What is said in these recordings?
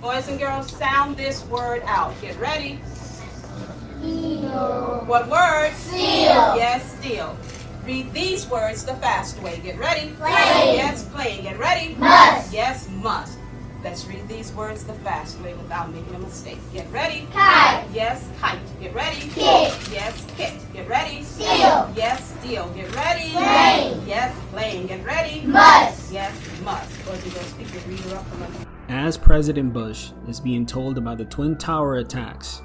Boys and girls, sound this word out. Get ready. Seal. What word? Seal. Yes, steal. Read these words the fast way. Get ready. Play. Yes, play. Get ready. Must. Yes, must. Let's read these words the fast way without making a mistake. Get ready. Kite. Yes, kite. Get ready. Kit. Yes, kit. Get ready. Seal. Yes, steal. Get ready. Plane. Yes, plane. Get ready. Must. Yes, must. Boys and girls, pick your reader up from under. As President Bush is being told about the Twin Tower attacks,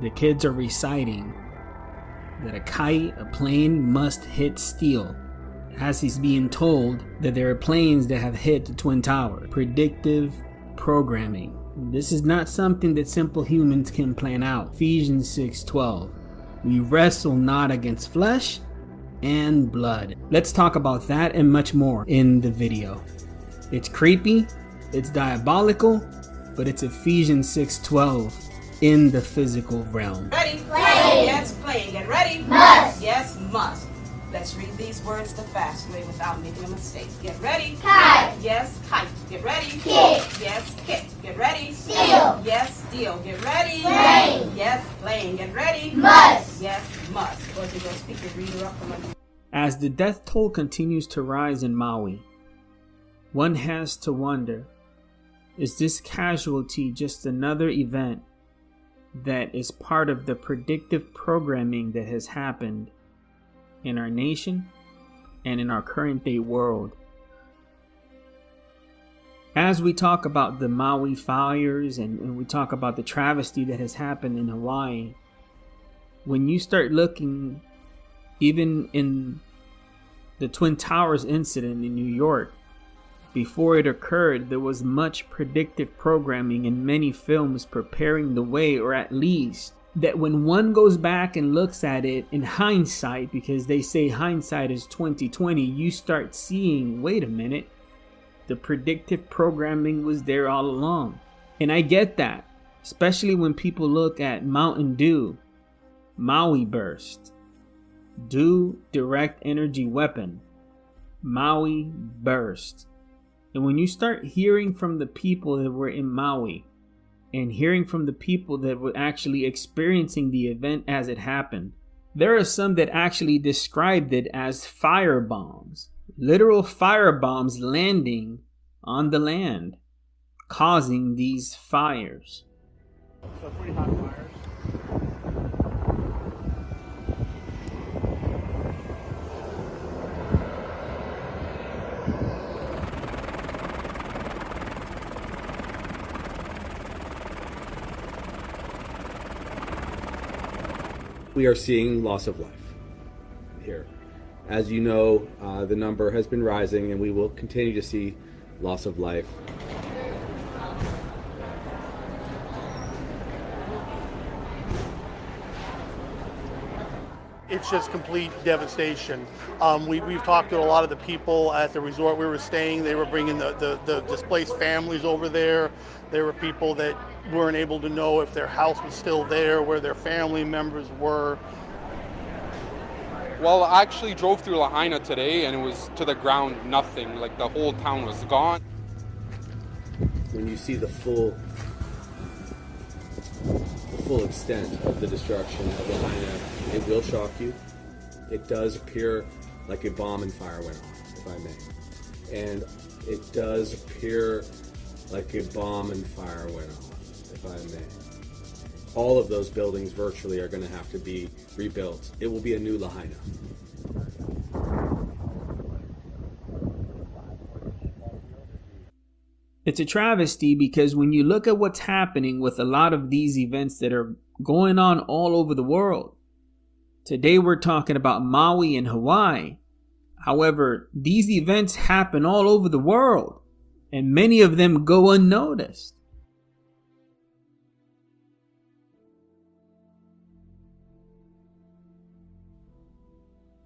the kids are reciting that a kite, a plane must hit steel. As he's being told that there are planes that have hit the Twin Tower. Predictive programming. This is not something that simple humans can plan out. Ephesians 6:12. We wrestle not against flesh and blood. Let's talk about that and much more in the video. It's creepy, it's diabolical, but it's Ephesians 6:12 in the physical realm. Ready? Plane. Yes, plane. Get ready. Must. Yes, must. Let's read these words the fast way without making a mistake. Get ready. Kite. Yes, kite. Get ready. Kit. Yes, kit. Get ready. Seal. Yes, steel. Get ready. Plane. Yes, plane. Get ready. Must. Yes, must. Boys and girls, pick your reader up from under. As the death toll continues to rise in Maui, one has to wonder is this casualty just another event that is part of the predictive programming that has happened in our nation and in our current day world? As we talk about the Maui fires and, and we talk about the travesty that has happened in Hawaii, when you start looking even in the Twin Towers incident in New York, before it occurred, there was much predictive programming in many films preparing the way, or at least that when one goes back and looks at it in hindsight, because they say hindsight is 2020, you start seeing, wait a minute, the predictive programming was there all along. And I get that, especially when people look at Mountain Dew, Maui Burst, Dew Direct Energy Weapon, Maui Burst. And when you start hearing from the people that were in Maui and hearing from the people that were actually experiencing the event as it happened, there are some that actually described it as fire bombs, literal fire bombs landing on the land, causing these fires. So pretty hot fires. We are seeing loss of life here. As you know, uh, the number has been rising, and we will continue to see loss of life. It's just complete devastation. Um, we, we've talked to a lot of the people at the resort we were staying. They were bringing the, the, the displaced families over there. There were people that weren't able to know if their house was still there, where their family members were. Well, I actually drove through Lahaina today and it was to the ground, nothing. Like the whole town was gone. When you see the full, the full extent of the destruction of Lahaina, it will shock you. It does appear like a bomb and fire went off, if I may, and it does appear like a bomb and fire went off, if I may. All of those buildings virtually are going to have to be rebuilt. It will be a new Lahaina. It's a travesty because when you look at what's happening with a lot of these events that are going on all over the world, today we're talking about Maui and Hawaii. However, these events happen all over the world, and many of them go unnoticed.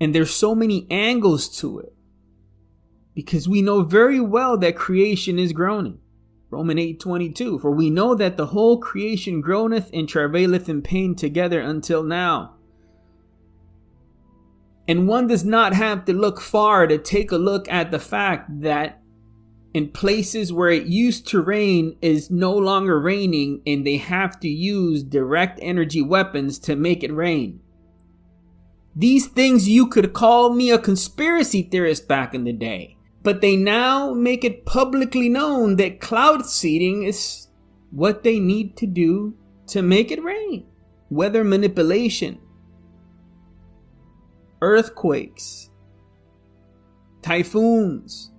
And there's so many angles to it because we know very well that creation is groaning. Roman 8:22 For we know that the whole creation groaneth and travaileth in pain together until now. And one does not have to look far to take a look at the fact that in places where it used to rain is no longer raining and they have to use direct energy weapons to make it rain. These things you could call me a conspiracy theorist back in the day, but they now make it publicly known that cloud seeding is what they need to do to make it rain. Weather manipulation, earthquakes, typhoons,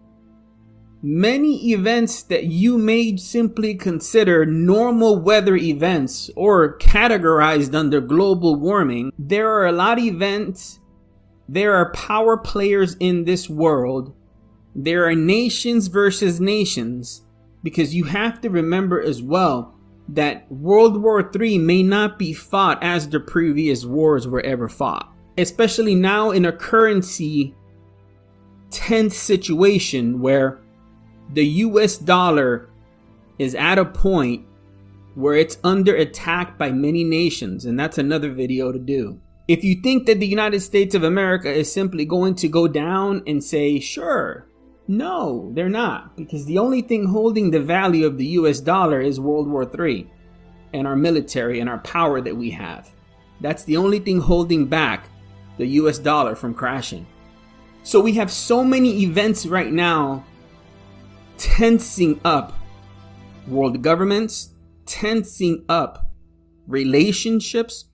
many events that you may simply consider normal weather events or categorized under global warming, there are a lot of events, there are power players in this world, there are nations versus nations, because you have to remember as well that World War III may not be fought as the previous wars were ever fought, especially now in a currency tense situation where the US dollar is at a point where it's under attack by many nations, and that's another video to do. If you think that the United States of America is simply going to go down and say, sure, no, they're not, because the only thing holding the value of the US dollar is World War III and our military and our power that we have. That's the only thing holding back the US dollar from crashing. So we have so many events right now tensing up world governments, tensing up relationships,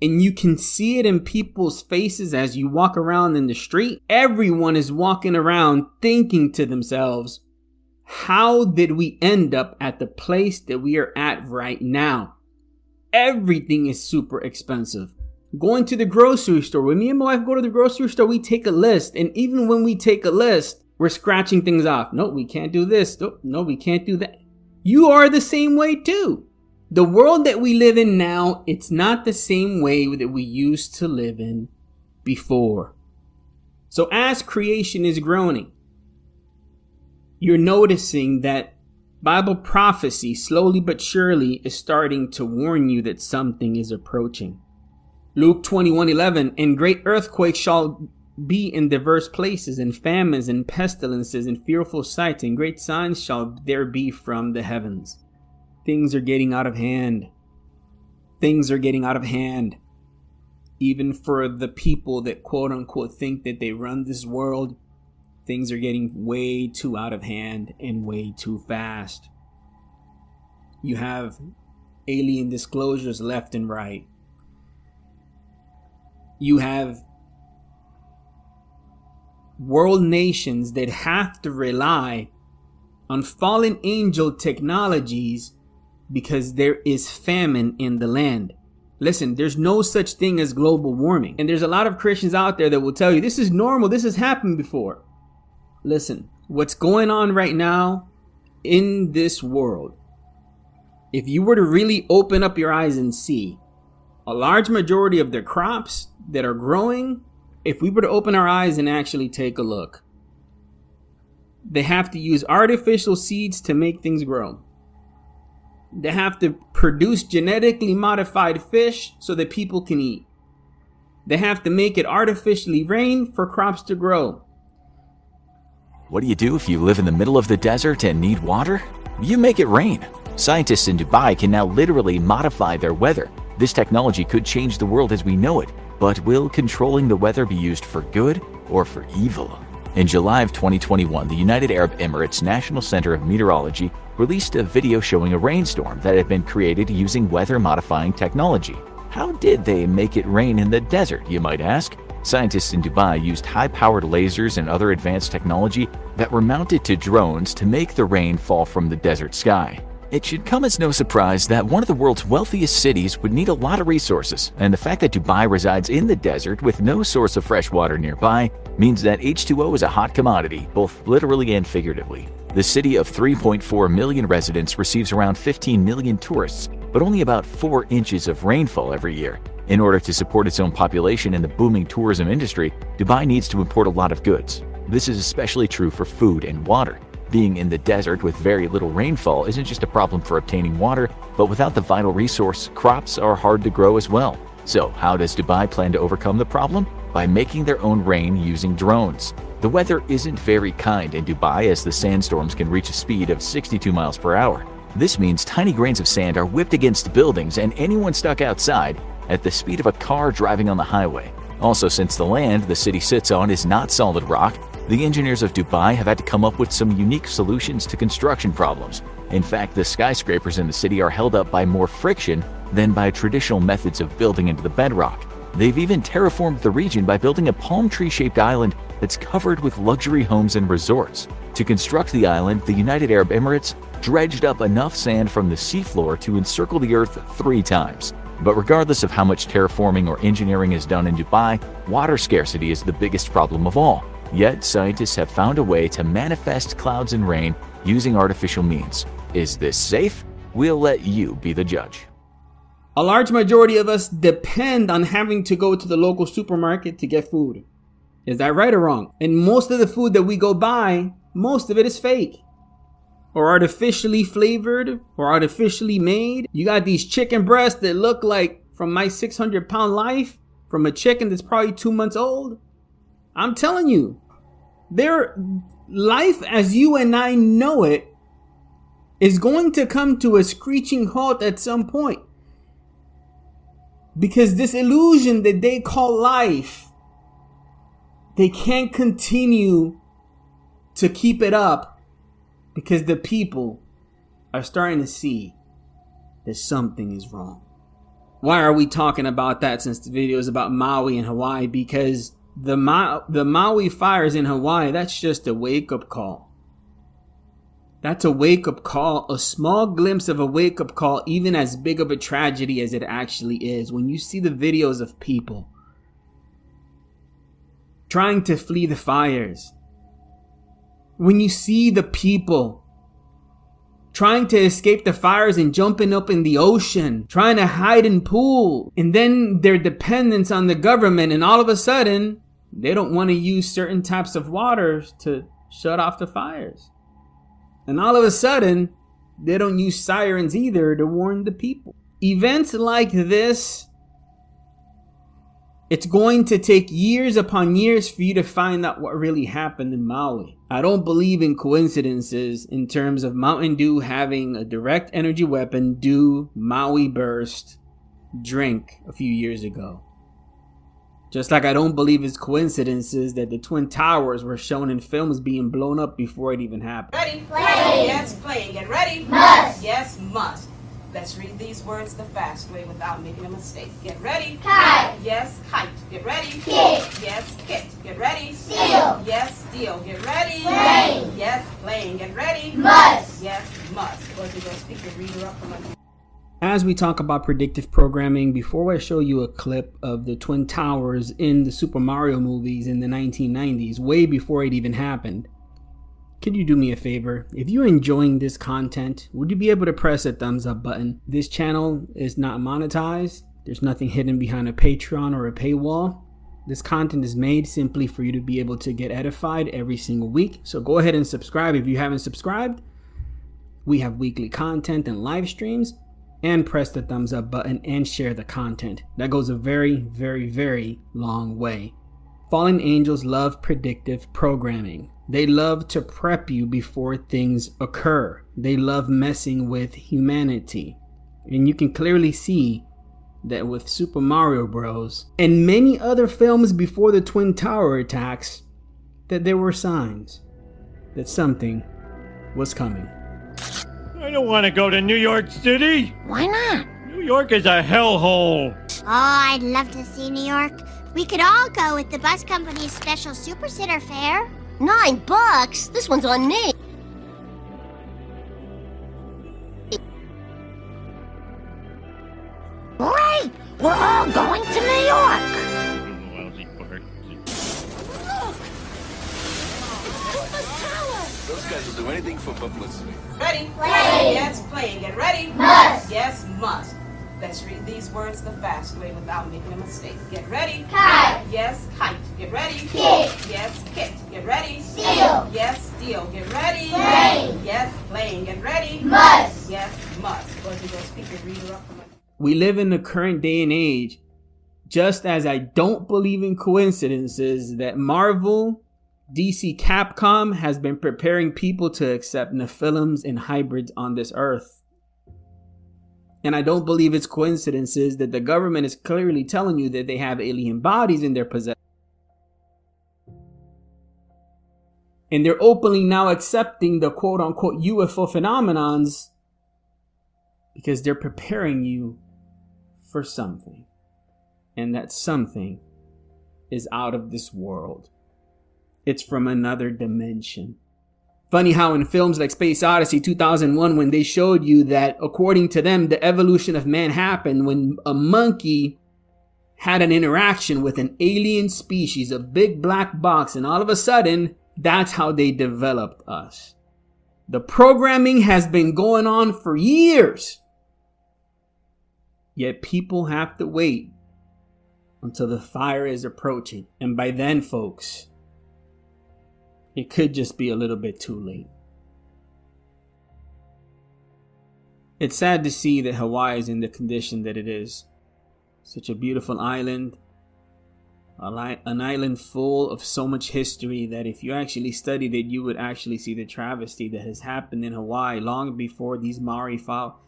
and you can see it in people's faces as you walk around in the street. Everyone is walking around thinking to themselves, how did we end up at the place that we are at right now? Everything is super expensive. Going to the grocery store, when me and my wife go to the grocery store, we take a list. And even when we take a list, we're scratching things off. No, we can't do this. No, we can't do that. You are the same way too. The world that we live in now, it's not the same way that we used to live in before. So as creation is groaning, you're noticing that Bible prophecy slowly but surely is starting to warn you that something is approaching. Luke 21:11 and great earthquakes shall be in diverse places, and famines and pestilences and fearful sights, and great signs shall there be from the heavens. Things are getting out of hand. Things are getting out of hand. Even for the people that quote unquote think that they run this world, things are getting way too out of hand and way too fast. You have alien disclosures left and right. You have world nations that have to rely on fallen angel technologies because there is famine in the land. Listen, there's no such thing as global warming. And there's a lot of Christians out there that will tell you this is normal, this has happened before. Listen, what's going on right now in this world, if you were to really open up your eyes and see, a large majority of the crops that are growing if we were to open our eyes and actually take a look, they have to use artificial seeds to make things grow. They have to produce genetically modified fish so that people can eat. They have to make it artificially rain for crops to grow. What do you do if you live in the middle of the desert and need water? You make it rain. Scientists in Dubai can now literally modify their weather. This technology could change the world as we know it, but will controlling the weather be used for good or for evil? In July of 2021, the United Arab Emirates National Center of Meteorology released a video showing a rainstorm that had been created using weather modifying technology. How did they make it rain in the desert, you might ask? Scientists in Dubai used high powered lasers and other advanced technology that were mounted to drones to make the rain fall from the desert sky. It should come as no surprise that one of the world's wealthiest cities would need a lot of resources, and the fact that Dubai resides in the desert with no source of fresh water nearby means that H2O is a hot commodity, both literally and figuratively. The city of 3.4 million residents receives around 15 million tourists, but only about 4 inches of rainfall every year. In order to support its own population and the booming tourism industry, Dubai needs to import a lot of goods. This is especially true for food and water. Being in the desert with very little rainfall isn't just a problem for obtaining water, but without the vital resource, crops are hard to grow as well. So, how does Dubai plan to overcome the problem? By making their own rain using drones. The weather isn't very kind in Dubai as the sandstorms can reach a speed of 62 miles per hour. This means tiny grains of sand are whipped against buildings and anyone stuck outside at the speed of a car driving on the highway. Also, since the land the city sits on is not solid rock, the engineers of Dubai have had to come up with some unique solutions to construction problems. In fact, the skyscrapers in the city are held up by more friction than by traditional methods of building into the bedrock. They've even terraformed the region by building a palm tree shaped island that's covered with luxury homes and resorts. To construct the island, the United Arab Emirates dredged up enough sand from the seafloor to encircle the Earth three times. But regardless of how much terraforming or engineering is done in Dubai, water scarcity is the biggest problem of all. Yet, scientists have found a way to manifest clouds and rain using artificial means. Is this safe? We'll let you be the judge. A large majority of us depend on having to go to the local supermarket to get food. Is that right or wrong? And most of the food that we go buy, most of it is fake or artificially flavored or artificially made. You got these chicken breasts that look like from my 600 pound life from a chicken that's probably two months old. I'm telling you, their life as you and I know it is going to come to a screeching halt at some point. Because this illusion that they call life, they can't continue to keep it up because the people are starting to see that something is wrong. Why are we talking about that since the video is about Maui and Hawaii? Because the Ma- the Maui fires in Hawaii, that's just a wake up call. That's a wake up call, a small glimpse of a wake up call, even as big of a tragedy as it actually is. When you see the videos of people trying to flee the fires, when you see the people trying to escape the fires and jumping up in the ocean, trying to hide in pool, and then their dependence on the government, and all of a sudden, they don't want to use certain types of waters to shut off the fires. And all of a sudden, they don't use sirens either to warn the people. Events like this it's going to take years upon years for you to find out what really happened in Maui. I don't believe in coincidences in terms of Mountain Dew having a direct energy weapon Dew Maui burst drink a few years ago. Just like I don't believe it's coincidences that the Twin Towers were shown in films being blown up before it even happened. Ready? Play. Yes, play. Get ready? Must. Yes, must. Let's read these words the fast way without making a mistake. Get ready. Kite. Yes, kite. Get ready. Kit. Yes, kit. Get ready. Steal. Yes, steal. Get ready. Rain. Yes, playing. Get ready. Must. Yes, must. Go to your speaker reader up from under. As we talk about predictive programming, before I show you a clip of the Twin Towers in the Super Mario movies in the 1990s, way before it even happened, could you do me a favor? If you're enjoying this content, would you be able to press a thumbs up button? This channel is not monetized. There's nothing hidden behind a Patreon or a paywall. This content is made simply for you to be able to get edified every single week. So go ahead and subscribe if you haven't subscribed. We have weekly content and live streams. And press the thumbs up button and share the content. That goes a very, very, very long way. Fallen angels love predictive programming. They love to prep you before things occur. They love messing with humanity. And you can clearly see that with Super Mario Bros. and many other films before the Twin Tower attacks, that there were signs that something was coming. I don't want to go to New York City. Why not? New York is a hellhole. Oh, I'd love to see New York. We could all go with the bus company's special super sitter fare. Nine bucks? This one's on me. Great! We're all going to New York. Lousy part. Those guys will do anything for publicity. Ready? Ready? Play. Yes, playing. Get ready. Must. Yes, must. Let's read these words the fast way without making a mistake. Get ready. Kite. Yes, kite. Get ready. Kit. Yes, kit. Get ready. Steal. Yes, steal. Get ready. Rain. Yes, playing. Get ready. Must. Yes, must. Go to your reader up from. We live in the current day and age, just as I don't believe in coincidences that Marvel, DC Capcom has been preparing people to accept Nephilims and hybrids on this earth. And I don't believe it's coincidences that the government is clearly telling you that they have alien bodies in their possession. And they're openly now accepting the quote unquote UFO phenomenons because they're preparing you for something. And that something is out of this world. It's from another dimension. Funny how in films like Space Odyssey 2001, when they showed you that according to them, the evolution of man happened when a monkey had an interaction with an alien species, a big black box, and all of a sudden, that's how they developed us. The programming has been going on for years. Yet people have to wait until the fire is approaching. And by then, folks, it could just be a little bit too late. It's sad to see that Hawaii is in the condition that it is. Such a beautiful island, an island full of so much history that if you actually studied it, you would actually see the travesty that has happened in Hawaii long before these Maori fought.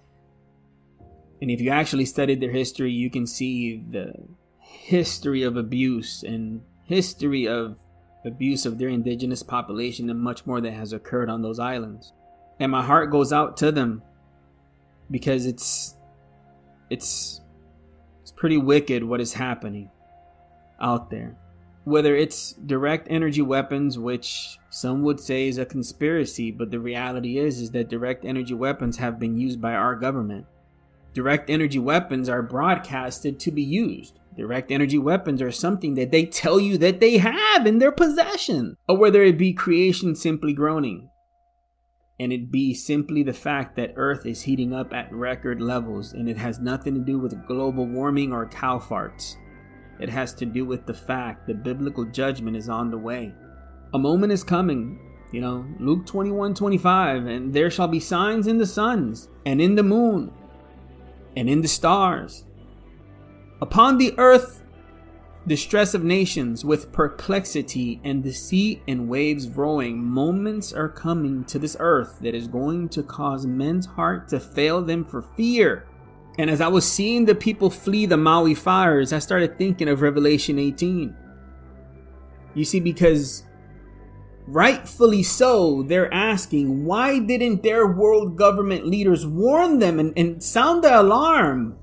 And if you actually studied their history, you can see the history of abuse and history of abuse of their indigenous population and much more that has occurred on those islands. And my heart goes out to them because it's it's it's pretty wicked what is happening out there. Whether it's direct energy weapons, which some would say is a conspiracy, but the reality is is that direct energy weapons have been used by our government. Direct energy weapons are broadcasted to be used. Direct energy weapons are something that they tell you that they have in their possession, or whether it be creation simply groaning, and it be simply the fact that Earth is heating up at record levels, and it has nothing to do with global warming or cow farts. It has to do with the fact that biblical judgment is on the way. A moment is coming, you know, Luke 21 25, and there shall be signs in the suns, and in the moon, and in the stars Upon the earth, distress of nations with perplexity and the sea and waves roaring, moments are coming to this earth that is going to cause men's heart to fail them for fear. And as I was seeing the people flee the Maui fires, I started thinking of Revelation 18. You see, because rightfully so, they're asking, why didn't their world government leaders warn them and, and sound the alarm?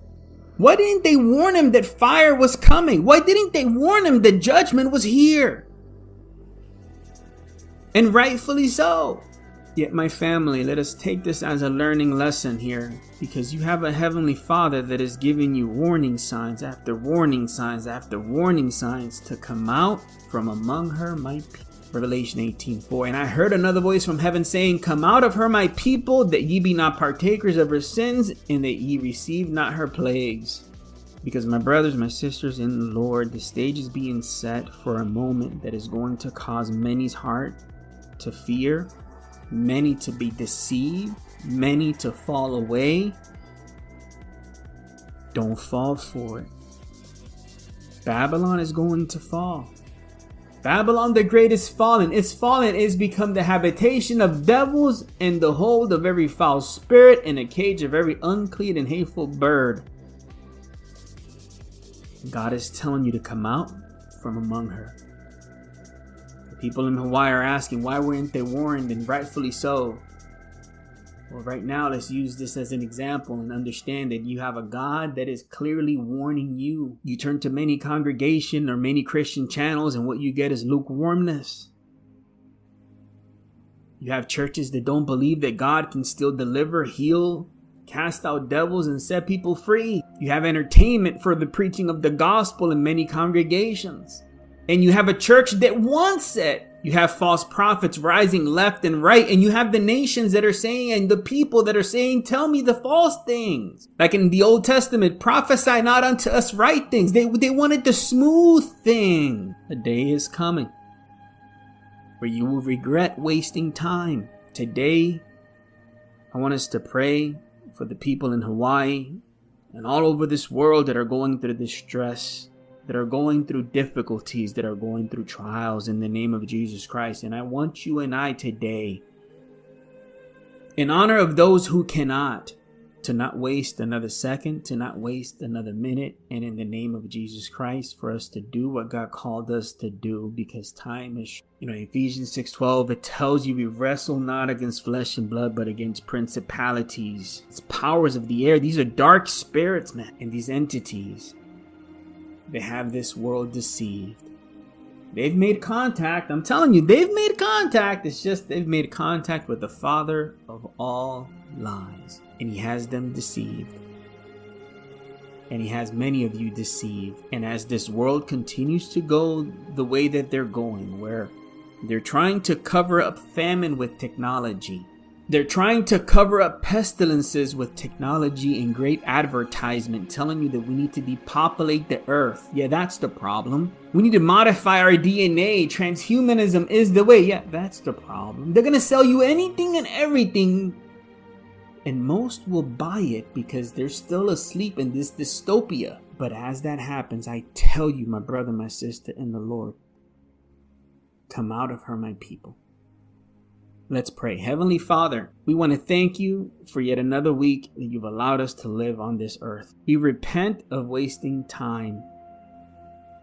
Why didn't they warn him that fire was coming? Why didn't they warn him that judgment was here? And rightfully so. Yet, my family, let us take this as a learning lesson here because you have a heavenly Father that is giving you warning signs after warning signs after warning signs to come out from among her, my people. Revelation 18:4. And I heard another voice from heaven saying, Come out of her, my people, that ye be not partakers of her sins, and that ye receive not her plagues. Because, my brothers, my sisters in the Lord, the stage is being set for a moment that is going to cause many's heart to fear, many to be deceived, many to fall away. Don't fall for it. Babylon is going to fall. Babylon the Great is fallen. Its fallen It's become the habitation of devils and the hold of every foul spirit and a cage of every unclean and hateful bird. God is telling you to come out from among her. The people in Hawaii are asking why weren't they warned, and rightfully so. Well, right now, let's use this as an example and understand that you have a God that is clearly warning you. You turn to many congregation or many Christian channels, and what you get is lukewarmness. You have churches that don't believe that God can still deliver, heal, cast out devils, and set people free. You have entertainment for the preaching of the gospel in many congregations. And you have a church that wants it. You have false prophets rising left and right, and you have the nations that are saying, and the people that are saying, Tell me the false things. Like in the Old Testament, prophesy not unto us right things. They, they wanted the smooth thing. A day is coming where you will regret wasting time. Today, I want us to pray for the people in Hawaii and all over this world that are going through distress that are going through difficulties, that are going through trials in the name of Jesus Christ. And I want you and I today, in honor of those who cannot, to not waste another second, to not waste another minute, and in the name of Jesus Christ, for us to do what God called us to do, because time is, you know, Ephesians 6:12, it tells you we wrestle not against flesh and blood, but against principalities, it's powers of the air. These are dark spirits, man, and these entities, they have this world deceived. They've made contact. I'm telling you, they've made contact. It's just they've made contact with the father of all lies and he has them deceived. And he has many of you deceived. And as this world continues to go the way that they're going, where they're trying to cover up famine with technology, they're trying to cover up pestilences with technology and great advertisement telling you that we need to depopulate the earth. Yeah, that's the problem. We need to modify our DNA. Transhumanism is the way. Yeah, that's the problem. They're to sell you anything and everything and most will buy it because they're still asleep in this dystopia. But as that happens, I tell you, my brother, my sister, and the Lord, come out of her, my people. Let's pray. Heavenly Father, we want to thank you for yet another week that you've allowed us to live on this earth. We repent of wasting time.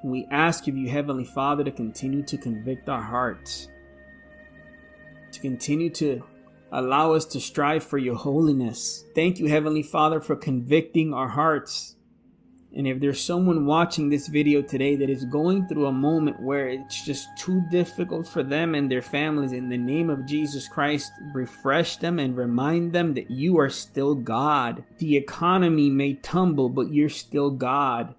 We ask of you, Heavenly Father, to continue to convict our hearts, to continue to Allow us to strive for your holiness. Thank you, Heavenly Father, for convicting our hearts. And if there's someone watching this video today that is going through a moment where it's just too difficult for them and their families, in the name of Jesus Christ, refresh them and remind them that you are still God. The economy may tumble, but you're still God.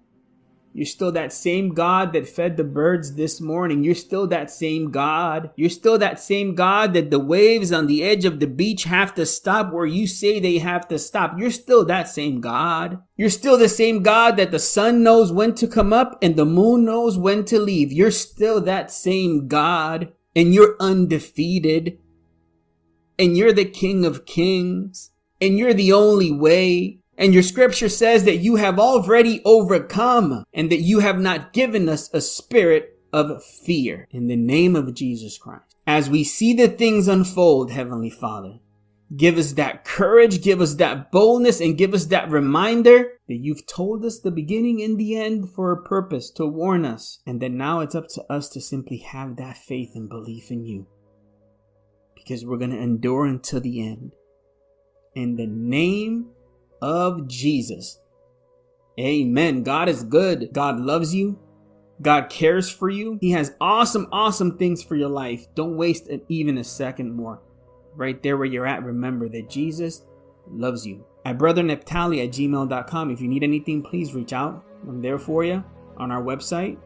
You're still that same God that fed the birds this morning. You're still that same God. You're still that same God that the waves on the edge of the beach have to stop where you say they have to stop. You're still that same God. You're still the same God that the sun knows when to come up and the moon knows when to leave. You're still that same God and you're undefeated and you're the King of Kings and you're the only way and your scripture says that you have already overcome and that you have not given us a spirit of fear in the name of Jesus Christ. As we see the things unfold, Heavenly Father, give us that courage, give us that boldness, and give us that reminder that you've told us the beginning and the end for a purpose to warn us. And that now it's up to us to simply have that faith and belief in you. Because we're going to endure until the end. In the name of Jesus. Amen. God is good. God loves you. God cares for you. He has awesome, awesome things for your life. Don't waste an, even a second more. Right there where you're at, remember that Jesus loves you. At brotherneptali at gmail.com. If you need anything, please reach out. I'm there for you on our website.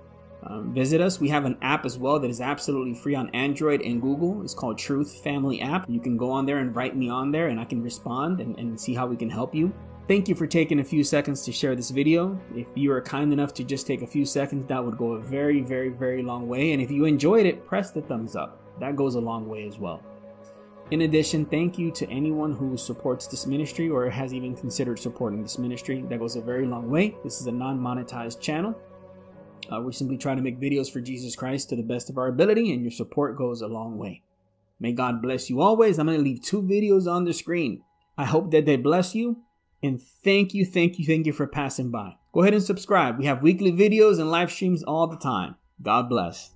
Um, visit us. We have an app as well that is absolutely free on Android and Google. It's called Truth Family App. You can go on there and write me on there, and I can respond and, and see how we can help you. Thank you for taking a few seconds to share this video. If you are kind enough to just take a few seconds, that would go a very, very, very long way. And if you enjoyed it, press the thumbs up. That goes a long way as well. In addition, thank you to anyone who supports this ministry or has even considered supporting this ministry. That goes a very long way. This is a non monetized channel. Uh, we simply try to make videos for Jesus Christ to the best of our ability, and your support goes a long way. May God bless you always. I'm going to leave two videos on the screen. I hope that they bless you. And thank you, thank you, thank you for passing by. Go ahead and subscribe. We have weekly videos and live streams all the time. God bless.